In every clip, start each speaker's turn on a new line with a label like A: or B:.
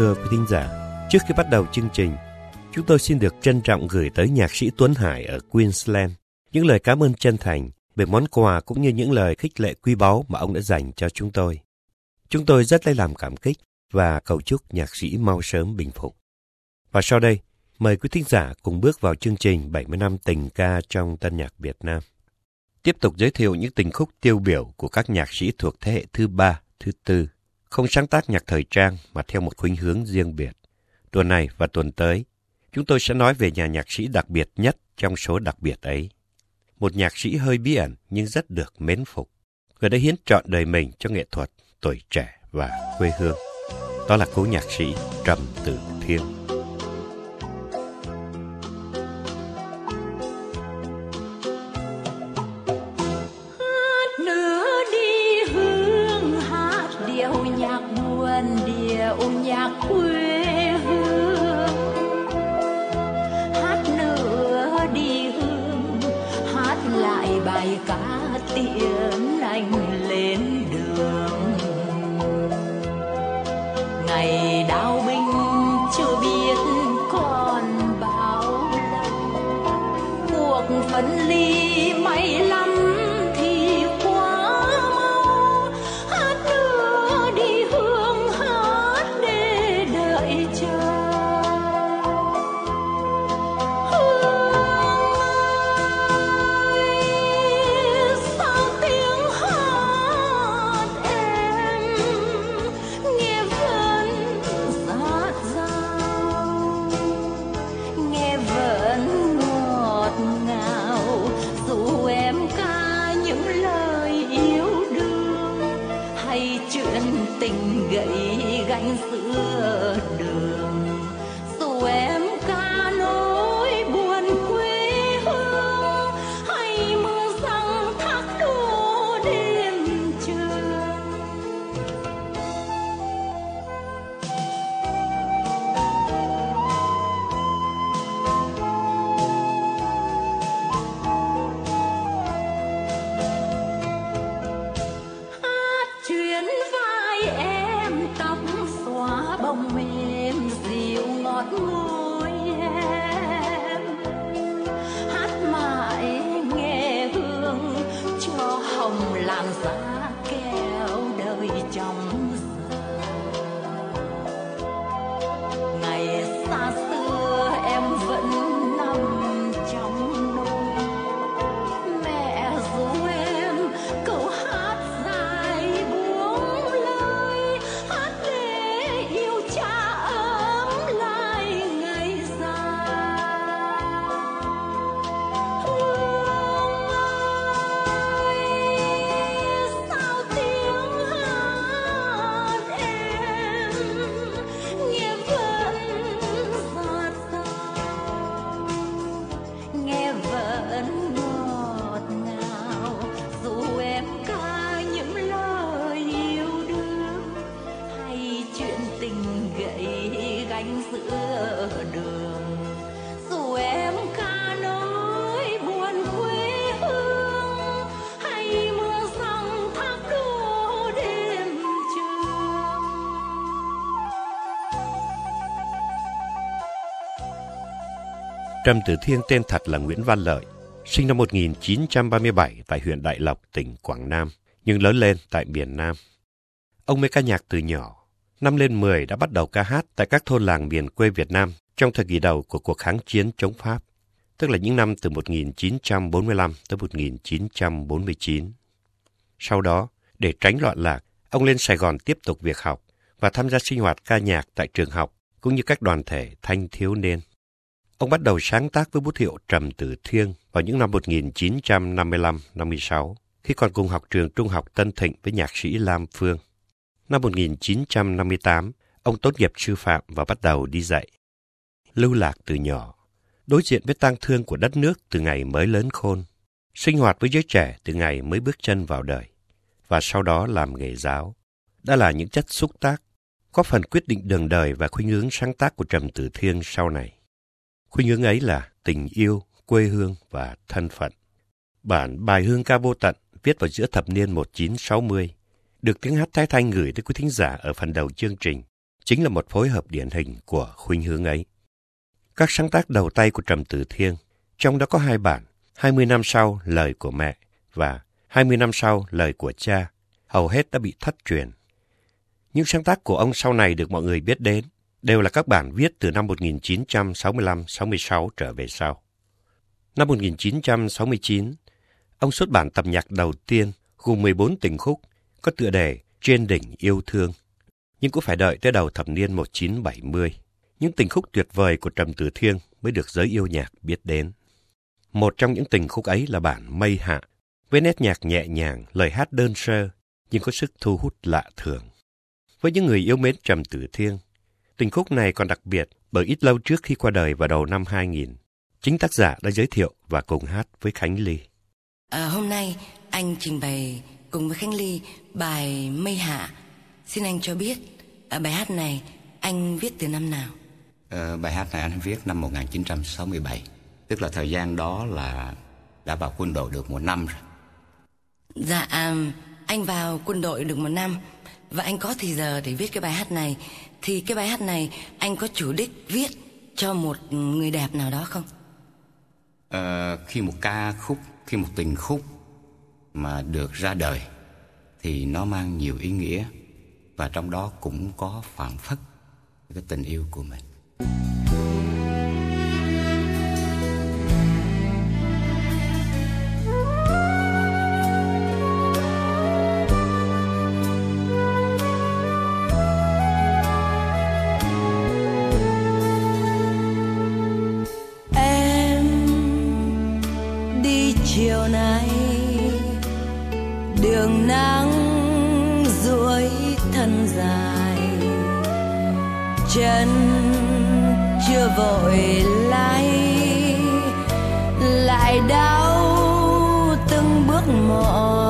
A: Thưa quý thính giả, trước khi bắt đầu chương trình, chúng tôi xin được trân trọng gửi tới nhạc sĩ Tuấn Hải ở Queensland những lời cảm ơn chân thành về món quà cũng như những lời khích lệ quý báu mà ông đã dành cho chúng tôi. Chúng tôi rất lấy làm cảm kích và cầu chúc nhạc sĩ mau sớm bình phục. Và sau đây, mời quý thính giả cùng bước vào chương trình 70 năm tình ca trong tân nhạc Việt Nam. Tiếp tục giới thiệu những tình khúc tiêu biểu của các nhạc sĩ thuộc thế hệ thứ ba, thứ tư, không sáng tác nhạc thời trang mà theo một khuynh hướng riêng biệt. Tuần này và tuần tới, chúng tôi sẽ nói về nhà nhạc sĩ đặc biệt nhất trong số đặc biệt ấy. Một nhạc sĩ hơi bí ẩn nhưng rất được mến phục. Người đã hiến trọn đời mình cho nghệ thuật, tuổi trẻ và quê hương. Đó là cố nhạc sĩ Trầm Tử Thiên. love. tình gậy gánh xưa. Trầm Tử Thiên tên thật là Nguyễn Văn Lợi, sinh năm 1937 tại huyện Đại Lộc, tỉnh Quảng Nam, nhưng lớn lên tại miền Nam. Ông mê ca nhạc từ nhỏ, năm lên 10 đã bắt đầu ca hát tại các thôn làng miền quê Việt Nam trong thời kỳ đầu của cuộc kháng chiến chống Pháp, tức là những năm từ 1945 tới 1949. Sau đó, để tránh loạn lạc, ông lên Sài Gòn tiếp tục việc học và tham gia sinh hoạt ca nhạc tại trường học cũng như các đoàn thể thanh thiếu niên. Ông bắt đầu sáng tác với bút hiệu Trầm Tử Thiên vào những năm 1955-56, khi còn cùng học trường Trung học Tân Thịnh với nhạc sĩ Lam Phương. Năm 1958, ông tốt nghiệp sư phạm và bắt đầu đi dạy. Lưu lạc từ nhỏ, đối diện với tang thương của đất nước từ ngày mới lớn khôn, sinh hoạt với giới trẻ từ ngày mới bước chân vào đời, và sau đó làm nghề giáo, đã là những chất xúc tác, có phần quyết định đường đời và khuynh hướng sáng tác của Trầm Tử Thiên sau này. Khuynh hướng ấy là tình yêu, quê hương và thân phận. Bản bài hương ca vô tận viết vào giữa thập niên 1960 được tiếng hát thái thanh gửi tới quý thính giả ở phần đầu chương trình
B: chính là một phối hợp điển hình của khuynh hướng ấy. Các sáng tác đầu tay của Trầm Tử Thiên, trong đó có hai bản, 20 năm sau lời của mẹ và 20 năm sau lời của cha, hầu hết đã bị thất truyền. Những sáng tác của ông sau này được mọi người biết đến đều là các bản viết từ năm 1965-66 trở về sau. Năm 1969, ông xuất bản tập nhạc đầu tiên gồm 14 tình khúc có tựa đề Trên đỉnh yêu thương. Nhưng cũng phải đợi tới đầu thập niên 1970, những tình khúc tuyệt vời của Trầm Tử Thiên mới được giới yêu nhạc biết đến. Một trong những tình khúc ấy là bản Mây Hạ, với nét nhạc nhẹ nhàng, lời hát đơn sơ, nhưng có sức thu hút lạ thường. Với những người yêu mến Trầm Tử Thiên, tình khúc này còn đặc biệt bởi ít lâu trước khi qua đời vào đầu năm 2000, chính tác giả đã giới thiệu và cùng hát với Khánh Ly.
C: À, hôm nay anh trình bày cùng với Khánh Ly bài Mây Hạ. Xin anh cho biết à, bài hát này anh viết từ năm nào?
D: À, bài hát này anh viết năm 1967, tức là thời gian đó là đã vào quân đội được một năm rồi.
C: Dạ, à, anh vào quân đội được một năm và anh có thì giờ để viết cái bài hát này thì cái bài hát này anh có chủ đích viết cho một người đẹp nào đó không?
D: À, khi một ca khúc, khi một tình khúc mà được ra đời thì nó mang nhiều ý nghĩa và trong đó cũng có phản phất cái tình yêu của mình.
C: Chân chưa vội lay lại đau từng bước mòn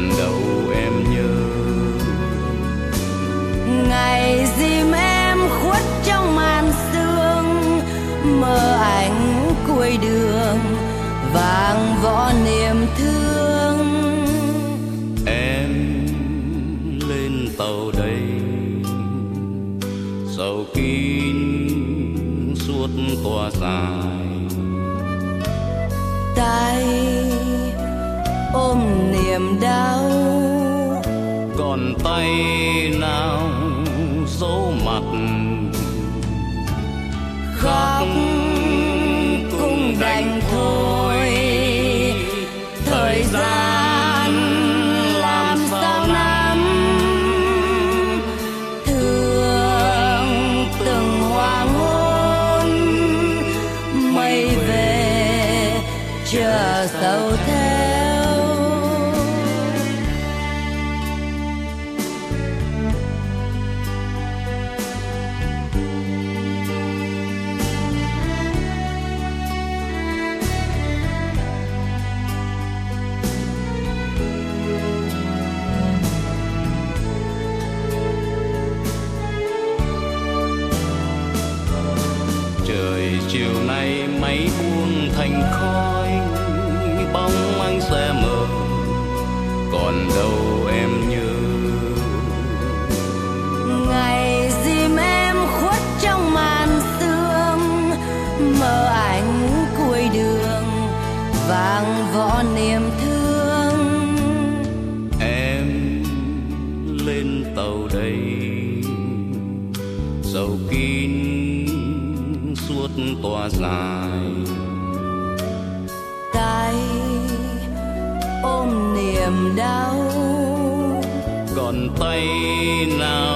D: còn đâu còn tay nào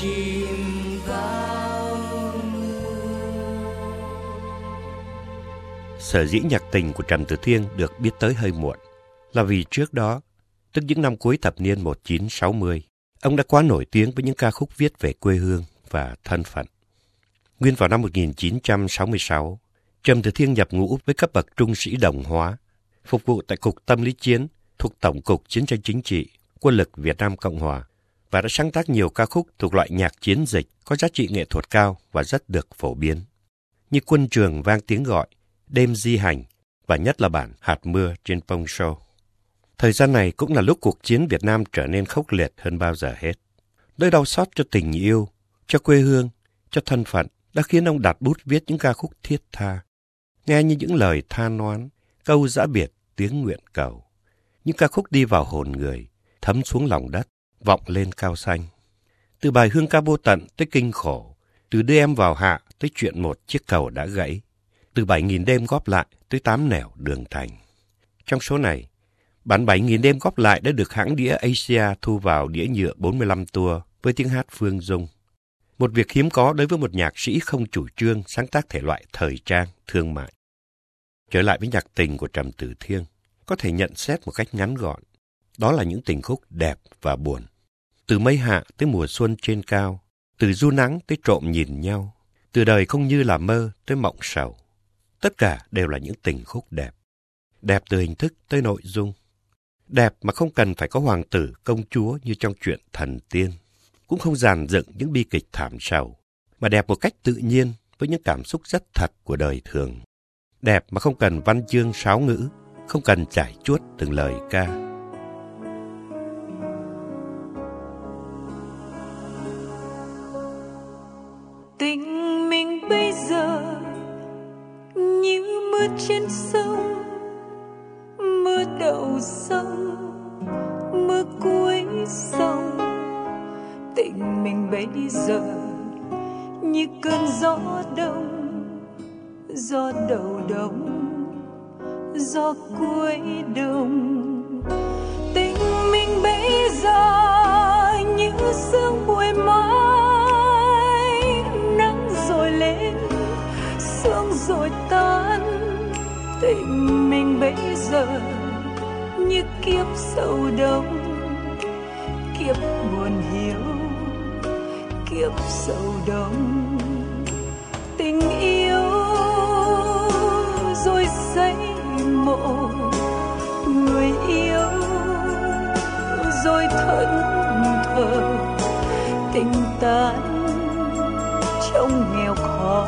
C: chìm vào
B: Sở dĩ nhạc tình của Trần Tử Thiên được biết tới hơi muộn là vì trước đó, tức những năm cuối thập niên 1960, ông đã quá nổi tiếng với những ca khúc viết về quê hương và thân phận. Nguyên vào năm 1966, Trầm Tử Thiên nhập ngũ với cấp bậc trung sĩ đồng hóa, phục vụ tại Cục Tâm lý Chiến thuộc Tổng cục Chiến tranh Chính trị, Quân lực Việt Nam Cộng Hòa và đã sáng tác nhiều ca khúc thuộc loại nhạc chiến dịch có giá trị nghệ thuật cao và rất được phổ biến. Như Quân trường vang tiếng gọi, Đêm di hành và nhất là bản Hạt mưa trên Pông Show. Thời gian này cũng là lúc cuộc chiến Việt Nam trở nên khốc liệt hơn bao giờ hết. Nỗi đau xót cho tình yêu, cho quê hương, cho thân phận đã khiến ông đặt bút viết những ca khúc thiết tha. Nghe như những lời tha oán, câu giã biệt, tiếng nguyện cầu. Những ca khúc đi vào hồn người, thấm xuống lòng đất, vọng lên cao xanh. Từ bài hương ca vô tận tới kinh khổ, từ đưa em vào hạ tới chuyện một chiếc cầu đã gãy, từ bảy nghìn đêm góp lại tới tám nẻo đường thành. Trong số này, bản bảy nghìn đêm góp lại đã được hãng đĩa Asia thu vào đĩa nhựa 45 tour với tiếng hát Phương Dung. Một việc hiếm có đối với một nhạc sĩ không chủ trương sáng tác thể loại thời trang, thương mại. Trở lại với nhạc tình của Trầm Tử Thiên, có thể nhận xét một cách ngắn gọn. Đó là những tình khúc đẹp và buồn. Từ mây hạ tới mùa xuân trên cao, từ du nắng tới trộm nhìn nhau, từ đời không như là mơ tới mộng sầu. Tất cả đều là những tình khúc đẹp. Đẹp từ hình thức tới nội dung. Đẹp mà không cần phải có hoàng tử, công chúa như trong chuyện thần tiên. Cũng không giàn dựng những bi kịch thảm sầu, mà đẹp một cách tự nhiên với những cảm xúc rất thật của đời thường. Đẹp mà không cần văn chương sáo ngữ, không cần trải chuốt từng lời ca.
E: Tình mình bây giờ như mưa trên sông, mưa đầu sông, mưa cuối sông. Tình mình bây giờ như cơn gió đông, gió đầu đông, gió cuối đông. Tình mình bây giờ như sương tình mình bây giờ như kiếp sâu đông. Kiếp buồn hiu, kiếp sâu đông. Tình yêu rồi xây mộ, người yêu rồi thẫn thờ. Tình tan trong nghèo khó,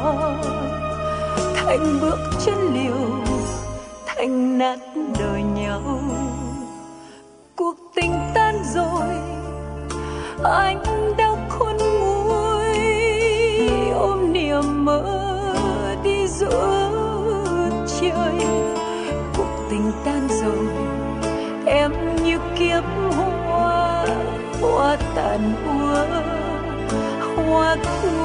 E: thành bước chân liều anh nát đời nhau. Cuộc tình tan rồi, anh đau khôn nguôi. Ôm niềm mơ đi giữa trời. Cuộc tình tan rồi, em như kiếp hoa hoa tàn úa hoa cuối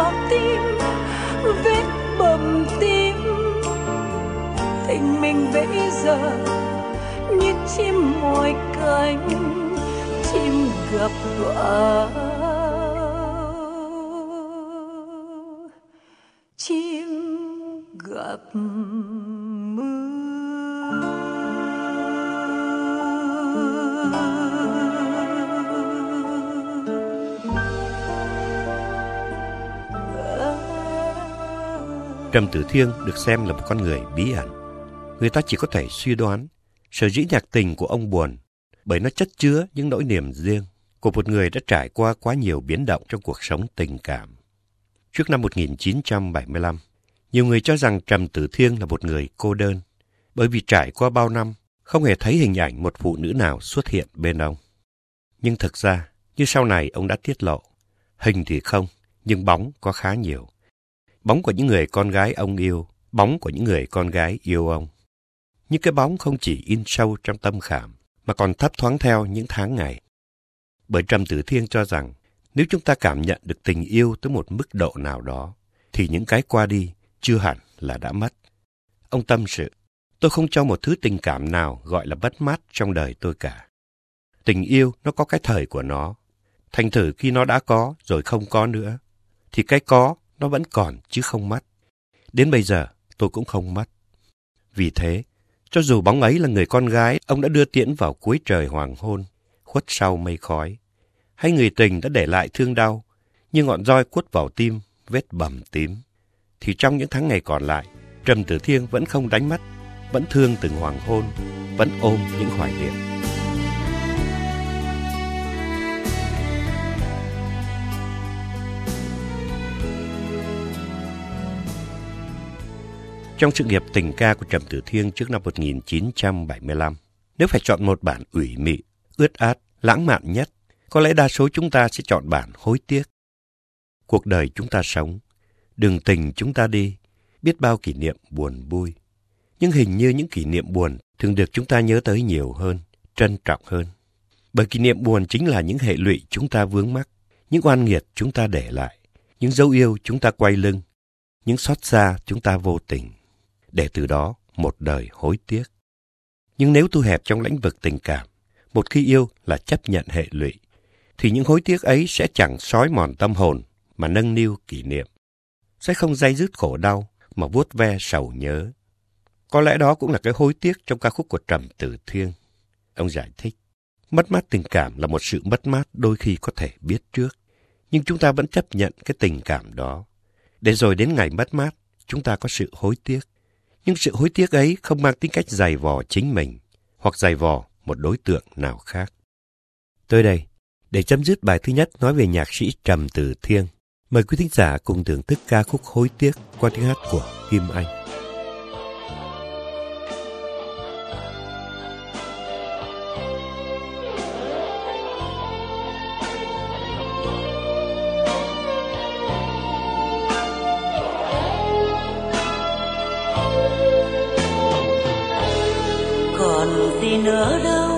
E: vào tim, vết bầm tim tình mình bây giờ, như chim mồi cánh chim gặp vợ chim gặp
B: Trầm Tử Thiêng được xem là một con người bí ẩn. Người ta chỉ có thể suy đoán sở dĩ nhạc tình của ông buồn bởi nó chất chứa những nỗi niềm riêng của một người đã trải qua quá nhiều biến động trong cuộc sống tình cảm. Trước năm 1975, nhiều người cho rằng Trầm Tử Thiêng là một người cô đơn bởi vì trải qua bao năm không hề thấy hình ảnh một phụ nữ nào xuất hiện bên ông. Nhưng thực ra, như sau này ông đã tiết lộ, hình thì không, nhưng bóng có khá nhiều bóng của những người con gái ông yêu, bóng của những người con gái yêu ông. những cái bóng không chỉ in sâu trong tâm khảm, mà còn thấp thoáng theo những tháng ngày. Bởi Trầm Tử Thiên cho rằng, nếu chúng ta cảm nhận được tình yêu tới một mức độ nào đó, thì những cái qua đi chưa hẳn là đã mất. Ông tâm sự, tôi không cho một thứ tình cảm nào gọi là bất mát trong đời tôi cả. Tình yêu nó có cái thời của nó. Thành thử khi nó đã có rồi không có nữa, thì cái có nó vẫn còn chứ không mất. Đến bây giờ tôi cũng không mất. Vì thế, cho dù bóng ấy là người con gái ông đã đưa tiễn vào cuối trời hoàng hôn, khuất sau mây khói, hay người tình đã để lại thương đau, như ngọn roi quất vào tim, vết bầm tím, thì trong những tháng ngày còn lại, Trầm Tử Thiên vẫn không đánh mất, vẫn thương từng hoàng hôn, vẫn ôm những hoài niệm. Trong sự nghiệp tình ca của Trầm Tử thiêng trước năm 1975, nếu phải chọn một bản ủy mị, ướt át, lãng mạn nhất, có lẽ đa số chúng ta sẽ chọn bản hối tiếc. Cuộc đời chúng ta sống, đường tình chúng ta đi, biết bao kỷ niệm buồn vui. Nhưng hình như những kỷ niệm buồn thường được chúng ta nhớ tới nhiều hơn, trân trọng hơn. Bởi kỷ niệm buồn chính là những hệ lụy chúng ta vướng mắc, những oan nghiệt chúng ta để lại, những dấu yêu chúng ta quay lưng, những xót xa chúng ta vô tình để từ đó một đời hối tiếc. Nhưng nếu thu hẹp trong lĩnh vực tình cảm, một khi yêu là chấp nhận hệ lụy, thì những hối tiếc ấy sẽ chẳng sói mòn tâm hồn mà nâng niu kỷ niệm. Sẽ không dây dứt khổ đau mà vuốt ve sầu nhớ. Có lẽ đó cũng là cái hối tiếc trong ca khúc của Trầm Tử Thiên. Ông giải thích, mất mát tình cảm là một sự mất mát đôi khi có thể biết trước, nhưng chúng ta vẫn chấp nhận cái tình cảm đó. Để rồi đến ngày mất mát, chúng ta có sự hối tiếc. Nhưng sự hối tiếc ấy không mang tính cách giày vò chính mình hoặc giày vò một đối tượng nào khác. Tới đây, để chấm dứt bài thứ nhất nói về nhạc sĩ Trầm từ Thiên, mời quý thính giả cùng thưởng thức ca khúc Hối Tiếc qua tiếng hát của Kim Anh.
F: Nữa đâu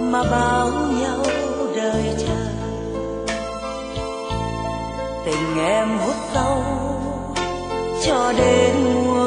F: mà bao nhau đời chờ. Tình em hút sâu cho đến mùa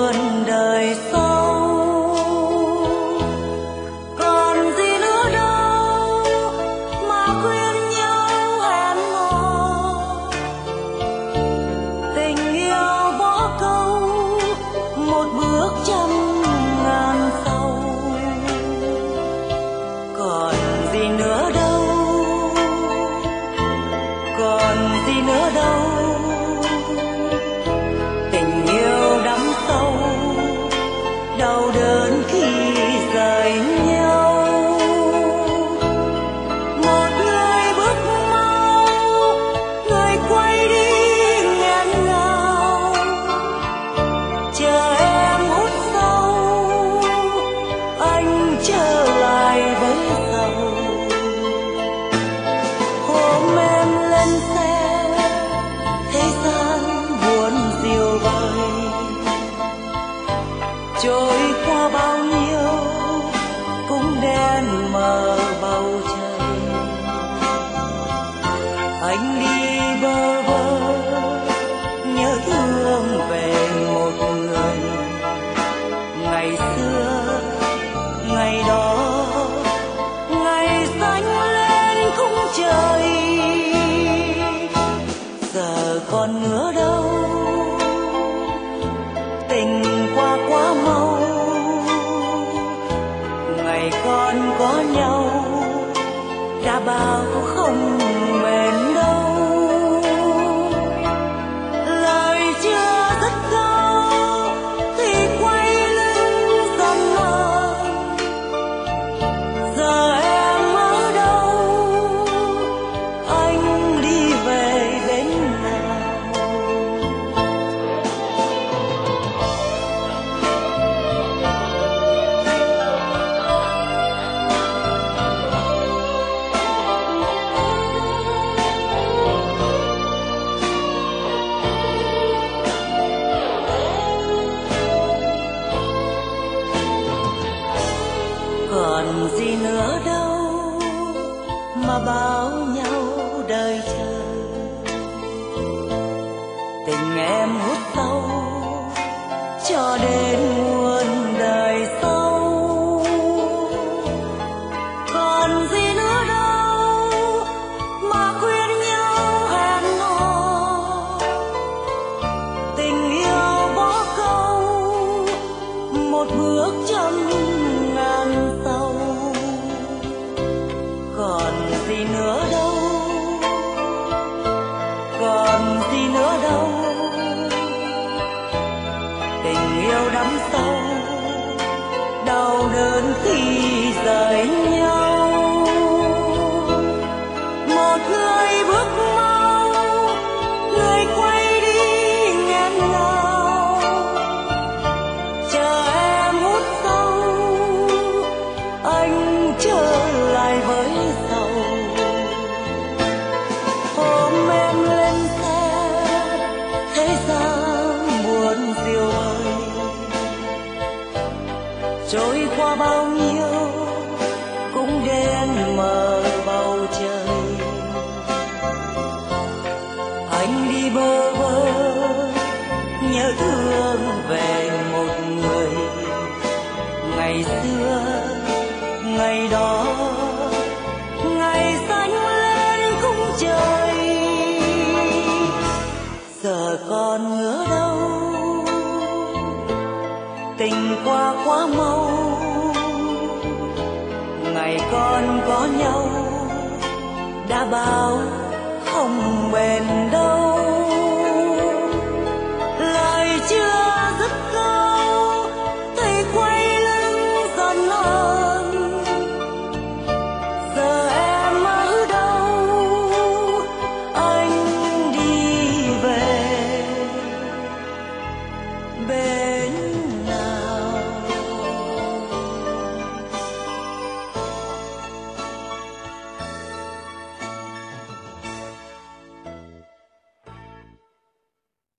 F: tình qua quá mau. Ngày còn có nhau đã bao không bền đâu.